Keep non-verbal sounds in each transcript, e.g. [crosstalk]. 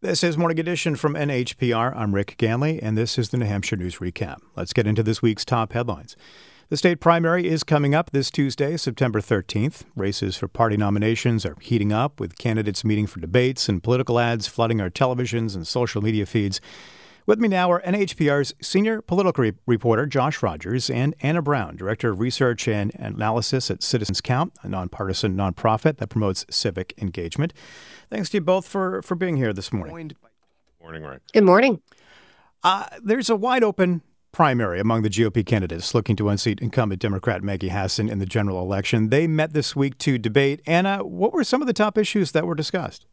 This is Morning Edition from NHPR. I'm Rick Ganley, and this is the New Hampshire News Recap. Let's get into this week's top headlines. The state primary is coming up this Tuesday, September 13th. Races for party nominations are heating up, with candidates meeting for debates and political ads flooding our televisions and social media feeds. With me now are NHPR's senior political re- reporter Josh Rogers and Anna Brown, director of research and analysis at Citizens Count, a nonpartisan nonprofit that promotes civic engagement. Thanks to you both for, for being here this morning. Good morning, Rick. Good morning. Uh, there's a wide open primary among the GOP candidates looking to unseat incumbent Democrat Maggie Hassan in the general election. They met this week to debate. Anna, what were some of the top issues that were discussed?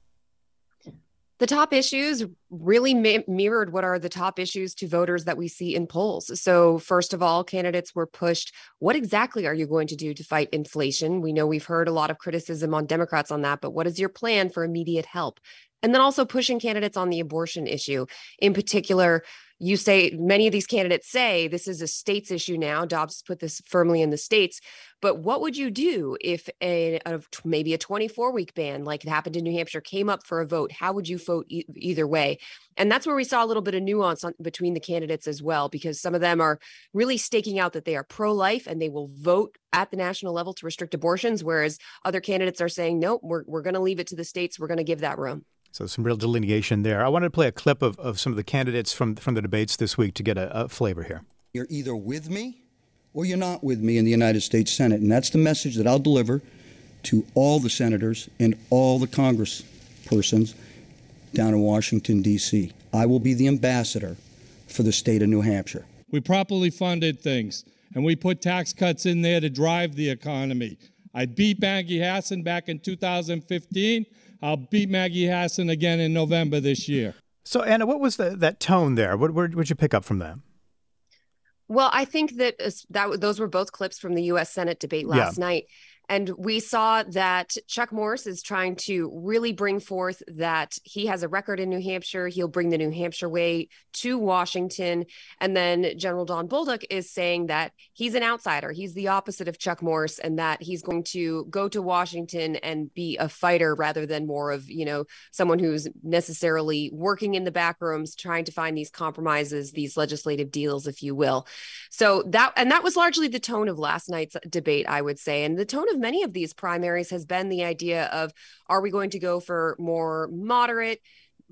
The top issues really ma- mirrored what are the top issues to voters that we see in polls. So, first of all, candidates were pushed what exactly are you going to do to fight inflation? We know we've heard a lot of criticism on Democrats on that, but what is your plan for immediate help? And then also pushing candidates on the abortion issue, in particular, you say many of these candidates say this is a states issue now. Dobbs put this firmly in the states. But what would you do if a, a maybe a 24 week ban, like it happened in New Hampshire, came up for a vote? How would you vote e- either way? And that's where we saw a little bit of nuance on, between the candidates as well, because some of them are really staking out that they are pro life and they will vote at the national level to restrict abortions, whereas other candidates are saying, nope, we're, we're going to leave it to the states. We're going to give that room. So some real delineation there. I wanted to play a clip of, of some of the candidates from from the debates this week to get a, a flavor here. You're either with me or you're not with me in the United States Senate, and that's the message that I'll deliver to all the senators and all the congresspersons down in Washington D.C. I will be the ambassador for the state of New Hampshire. We properly funded things, and we put tax cuts in there to drive the economy. I beat Maggie Hassan back in 2015. I'll beat Maggie Hassan again in November this year. So, Anna, what was the, that tone there? What where would you pick up from that? Well, I think that uh, that those were both clips from the U.S. Senate debate last yeah. night. And we saw that Chuck Morse is trying to really bring forth that he has a record in New Hampshire. He'll bring the New Hampshire way to Washington. And then General Don Bolduc is saying that he's an outsider. He's the opposite of Chuck Morse and that he's going to go to Washington and be a fighter rather than more of, you know, someone who's necessarily working in the back rooms, trying to find these compromises, these legislative deals, if you will. So that, and that was largely the tone of last night's debate, I would say. And the tone of of many of these primaries has been the idea of are we going to go for more moderate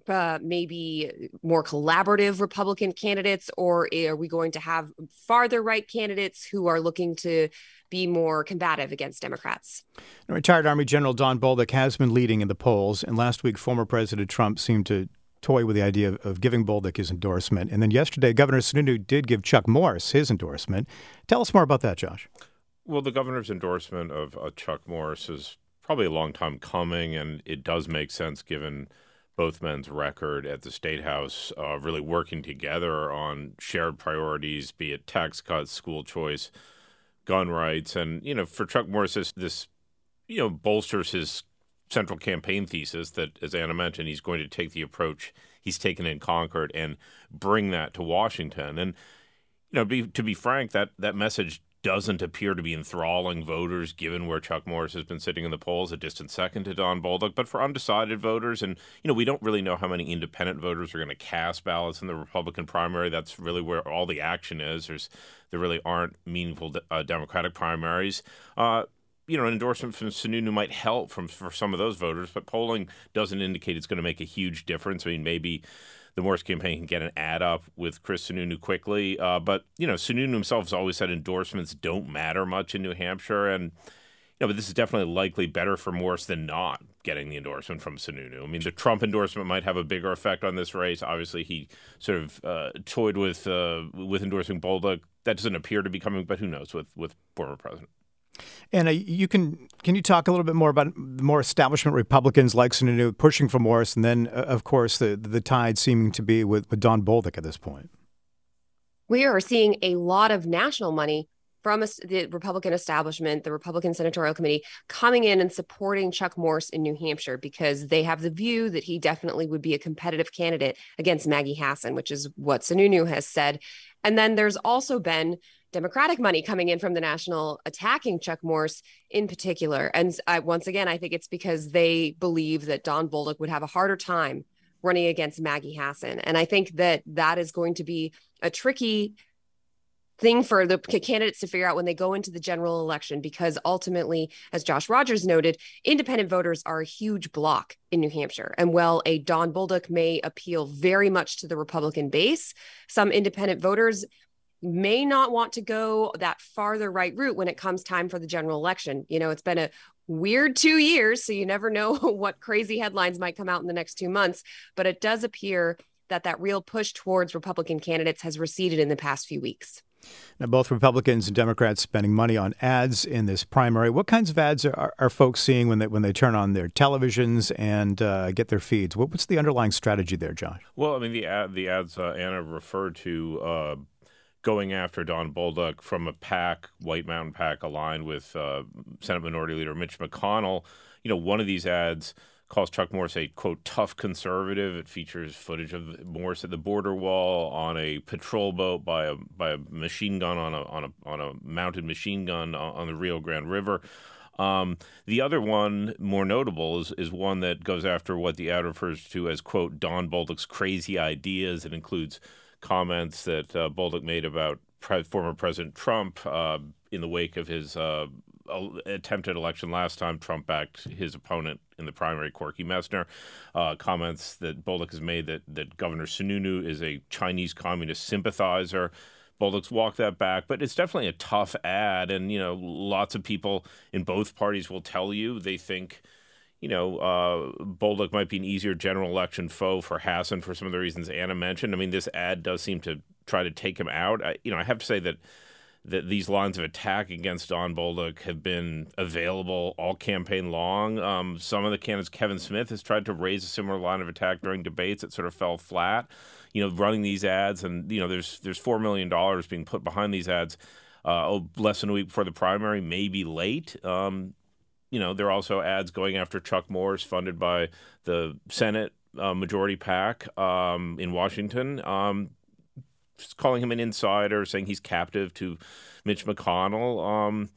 uh, maybe more collaborative Republican candidates, or are we going to have farther right candidates who are looking to be more combative against Democrats? Retired Army General Don Bolduc has been leading in the polls, and last week, former President Trump seemed to toy with the idea of, of giving Bolduc his endorsement. And then yesterday, Governor Sununu did give Chuck Morse his endorsement. Tell us more about that, Josh. Well, the governor's endorsement of uh, Chuck Morse is probably a long time coming, and it does make sense given both men's record at the state house, uh, really working together on shared priorities, be it tax cuts, school choice, gun rights, and you know, for Chuck Morse, this, this you know bolsters his central campaign thesis that, as Anna mentioned, he's going to take the approach he's taken in Concord and bring that to Washington. And you know, be, to be frank, that that message doesn't appear to be enthralling voters, given where Chuck Morse has been sitting in the polls, a distant second to Don Bolduc. But for undecided voters, and you know, we don't really know how many independent voters are going to cast ballots in the Republican primary. That's really where all the action is. There's there really aren't meaningful uh, Democratic primaries. Uh, you know, an endorsement from Sununu might help from for some of those voters, but polling doesn't indicate it's going to make a huge difference. I mean, maybe the Morse campaign can get an ad up with Chris Sununu quickly. Uh, but, you know, Sununu himself has always said endorsements don't matter much in New Hampshire. And, you know, but this is definitely likely better for Morse than not getting the endorsement from Sununu. I mean, the Trump endorsement might have a bigger effect on this race. Obviously, he sort of uh, toyed with uh, with endorsing Bolduc. That doesn't appear to be coming, but who knows with with former president. And uh, you can can you talk a little bit more about more establishment Republicans like Sununu pushing for Morse, and then uh, of course the the tide seeming to be with, with Don Bolduc at this point. We are seeing a lot of national money from the Republican establishment, the Republican Senatorial Committee, coming in and supporting Chuck Morse in New Hampshire because they have the view that he definitely would be a competitive candidate against Maggie Hassan, which is what Sununu has said. And then there's also been Democratic money coming in from the national attacking Chuck Morse in particular. And I, once again, I think it's because they believe that Don Bolduc would have a harder time running against Maggie Hassan. And I think that that is going to be a tricky thing for the candidates to figure out when they go into the general election because ultimately as Josh Rogers noted independent voters are a huge block in New Hampshire and while a Don Bolduc may appeal very much to the Republican base some independent voters may not want to go that farther right route when it comes time for the general election you know it's been a weird 2 years so you never know [laughs] what crazy headlines might come out in the next 2 months but it does appear that that real push towards Republican candidates has receded in the past few weeks. Now, both Republicans and Democrats spending money on ads in this primary. What kinds of ads are, are folks seeing when they when they turn on their televisions and uh, get their feeds? What, what's the underlying strategy there, Josh? Well, I mean, the ad, the ads uh, Anna referred to uh, going after Don Bolduc from a PAC, White Mountain PAC, aligned with uh, Senate Minority Leader Mitch McConnell. You know, one of these ads calls Chuck Morse a quote tough conservative. It features footage of Morse at the border wall on a patrol boat by a by a machine gun on a on a on a mounted machine gun on the Rio Grande River. Um, the other one, more notable, is, is one that goes after what the ad refers to as, quote, Don Bolduc's crazy ideas. It includes comments that uh, made about pre- former President Trump uh, in the wake of his uh, attempted election last time, Trump backed his opponent in the primary, Corky Messner. Uh, comments that Bolduc has made that, that Governor Sununu is a Chinese communist sympathizer. Bolduc's walked that back, but it's definitely a tough ad. And, you know, lots of people in both parties will tell you they think, you know, uh, Bolduc might be an easier general election foe for Hassan for some of the reasons Anna mentioned. I mean, this ad does seem to try to take him out. I, you know, I have to say that that these lines of attack against Don Bolduc have been available all campaign long. Um, some of the candidates, Kevin Smith has tried to raise a similar line of attack during debates. It sort of fell flat. You know, running these ads, and you know, there's there's four million dollars being put behind these ads. Uh, oh, less than a week before the primary, maybe late. Um, you know, there are also ads going after Chuck Morse, funded by the Senate uh, majority PAC um, in Washington. Um, calling him an insider, saying he's captive to Mitch McConnell. Um,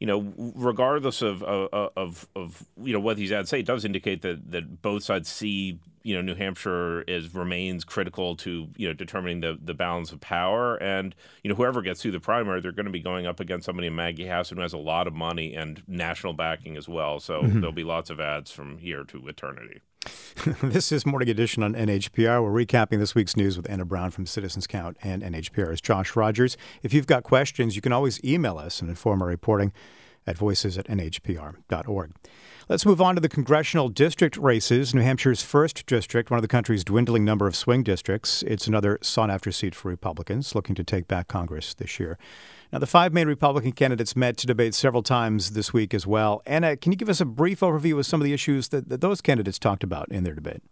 you know, regardless of, of, of of you know what these ads say, it does indicate that that both sides see you know New Hampshire is remains critical to you know determining the the balance of power, and you know whoever gets through the primary, they're going to be going up against somebody in Maggie Hassan who has a lot of money and national backing as well. So mm-hmm. there'll be lots of ads from here to eternity. [laughs] this is Morning Edition on NHPR. We're recapping this week's news with Anna Brown from Citizens Count and NHPR's Josh Rogers. If you've got questions, you can always email us and inform our reporting at voices at nhpr.org. Let's move on to the congressional district races. New Hampshire's first district, one of the country's dwindling number of swing districts. It's another sought after seat for Republicans looking to take back Congress this year. Now, the five main Republican candidates met to debate several times this week as well. Anna, can you give us a brief overview of some of the issues that, that those candidates talked about in their debate?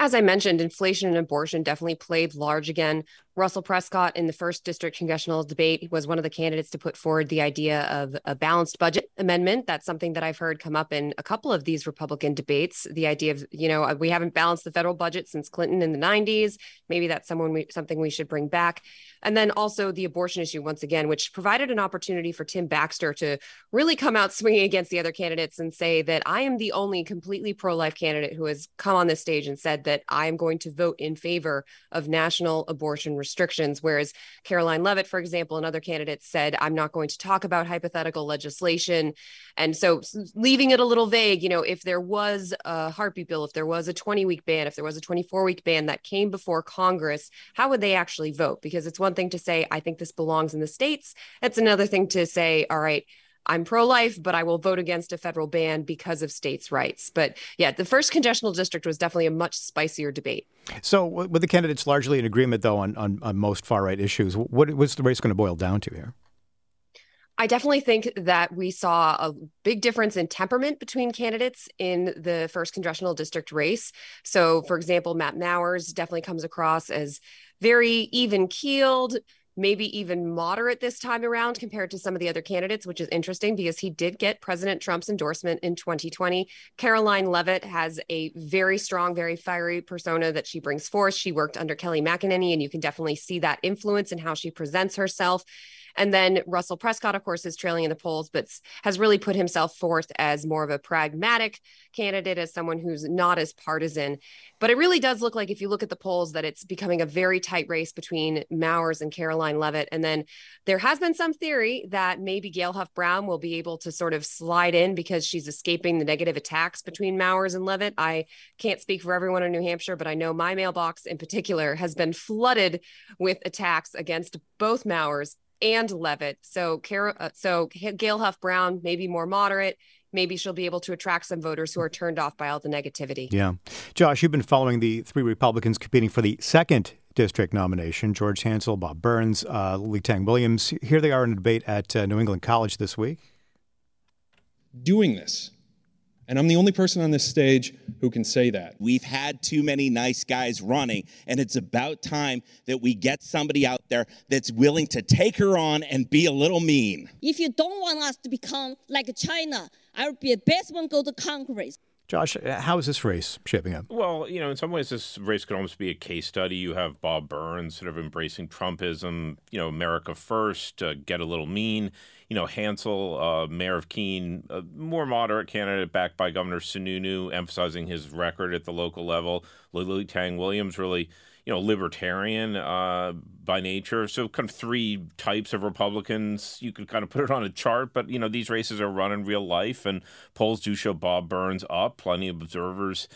As I mentioned, inflation and abortion definitely played large again. Russell Prescott in the first district congressional debate was one of the candidates to put forward the idea of a balanced budget amendment. That's something that I've heard come up in a couple of these Republican debates. The idea of, you know, uh, we haven't balanced the federal budget since Clinton in the 90s. Maybe that's someone we, something we should bring back. And then also the abortion issue, once again, which provided an opportunity for Tim Baxter to really come out swinging against the other candidates and say that I am the only completely pro life candidate who has come on this stage and said that I am going to vote in favor of national abortion restrictions. Whereas Karoline Leavitt, for example, another candidate said, I'm not going to talk about hypothetical legislation. And so leaving it a little vague, you know, if there was a heartbeat bill, if there was a 20 week ban, if there was a 24 week ban that came before Congress, how would they actually vote? Because it's one thing to say, I think this belongs in the states. It's another thing to say, all right, I'm pro life, but I will vote against a federal ban because of states' rights. But yeah, the first congressional district was definitely a much spicier debate. So, with the candidates largely in agreement, though, on, on, on most far right issues, what, what's the race going to boil down to here? I definitely think that we saw a big difference in temperament between candidates in the first congressional district race. So, for example, Matt Mowers definitely comes across as very even keeled, maybe even moderate this time around compared to some of the other candidates, which is interesting because he did get President Trump's endorsement in 2020. Karoline Leavitt has a very strong, very fiery persona that she brings forth. She worked under Kayleigh McEnany, and you can definitely see that influence in how she presents herself. And then Russell Prescott, of course, is trailing in the polls, but has really put himself forth as more of a pragmatic candidate, as someone who's not as partisan. But it really does look like, if you look at the polls, that it's becoming a very tight race between Mowers and Karoline Leavitt. And then there has been some theory that maybe Gail Huff Brown will be able to sort of slide in because she's escaping the negative attacks between Mowers and Leavitt. I can't speak for everyone in New Hampshire, but I know my mailbox in particular has been flooded with attacks against both Mowers and Leavitt. So, uh, so Gail Huff Brown, maybe more moderate, maybe she'll be able to attract some voters who are turned off by all the negativity. Yeah. Josh, you've been following the three Republicans competing for the second district nomination George Hansel, Bob Burns, uh, Lily Tang Williams. Here they are in a debate at uh, New England College this week. Doing this. And I'm the only person on this stage who can say that. We've had too many nice guys running, and it's about time that we get somebody out there that's willing to take her on and be a little mean. If you don't want us to become like China, I'll be the best one go to Congress. Josh, uh, how is this race shaping up? Well, you know, in some ways, this race could almost be a case study. You have Bob Burns sort of embracing Trumpism, you know, America first, uh, get a little mean. You know, Hansel, uh, mayor of Keene, a more moderate candidate backed by Governor Sununu, emphasizing his record at the local level. Lily Tang Williams really you know, libertarian uh, by nature. So, kind of three types of Republicans. You could kind of put it on a chart, but you know, these races are run in real life, and polls do show Bob Burns up. Plenty of observers,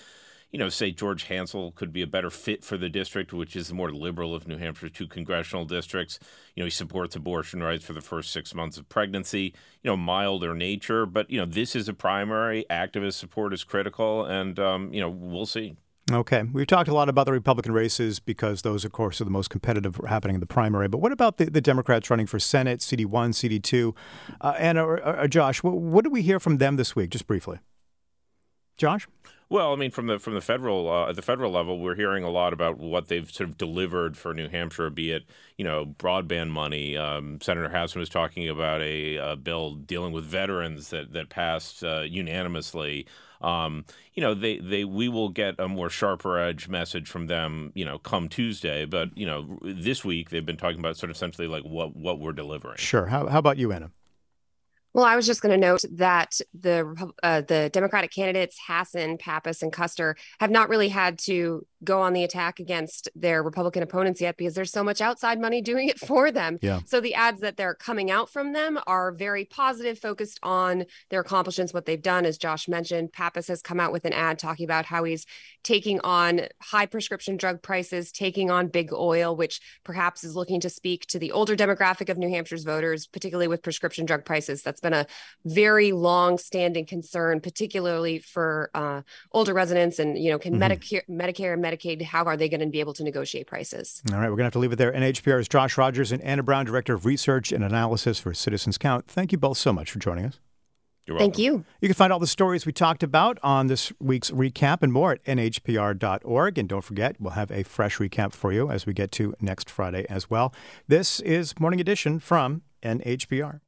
you know, say George Hansel could be a better fit for the district, which is the more liberal of New Hampshire's two congressional districts. You know, he supports abortion rights for the first six months of pregnancy. You know, milder nature, but you know, this is a primary. Activist support is critical, and um, you know, we'll see. Okay. We've talked a lot about the Republican races because those, of course, are the most competitive happening in the primary. But what about the, the Democrats running for Senate, CD1, CD2? Uh, and uh, Josh, what, what did we hear from them this week, just briefly? Josh? Well, I mean, from the from the federal uh, at the federal level, we're hearing a lot about what they've sort of delivered for New Hampshire, be it you know broadband money. Um, Senator Hassan was talking about a, a, bill dealing with veterans that that passed uh, unanimously. Um, you know, they, they we will get a more sharper edge message from them, you know, come Tuesday. But you know, this week they've been talking about sort of essentially like what what we're delivering. Sure. How how about you, Anna? Well, I was just going to note that the uh, the Democratic candidates Hassan, Pappas, and Kuster have not really had to go on the attack against their Republican opponents yet because there's so much outside money doing it [laughs] for them. Yeah. So the ads that they're coming out from them are very positive, focused on their accomplishments, what they've done. As Josh mentioned, Pappas has come out with an ad talking about how he's taking on high prescription drug prices, taking on big oil, which perhaps is looking to speak to the older demographic of New Hampshire's voters, particularly with prescription drug prices. That's been a very long standing concern, particularly for uh, older residents and, you know, can mm-hmm. Medicare, Medicare and Medicare Medicaid, how are they going to be able to negotiate prices? All right, we're going to have to leave it there. NHPR's Josh Rogers and Anna Brown, Director of Research and Analysis for Citizens Count. Thank you both so much for joining us. Thank you. You can find all the stories we talked about on this week's recap and more at nhpr.org. And don't forget, we'll have a fresh recap for you as we get to next Friday as well. This is Morning Edition from NHPR.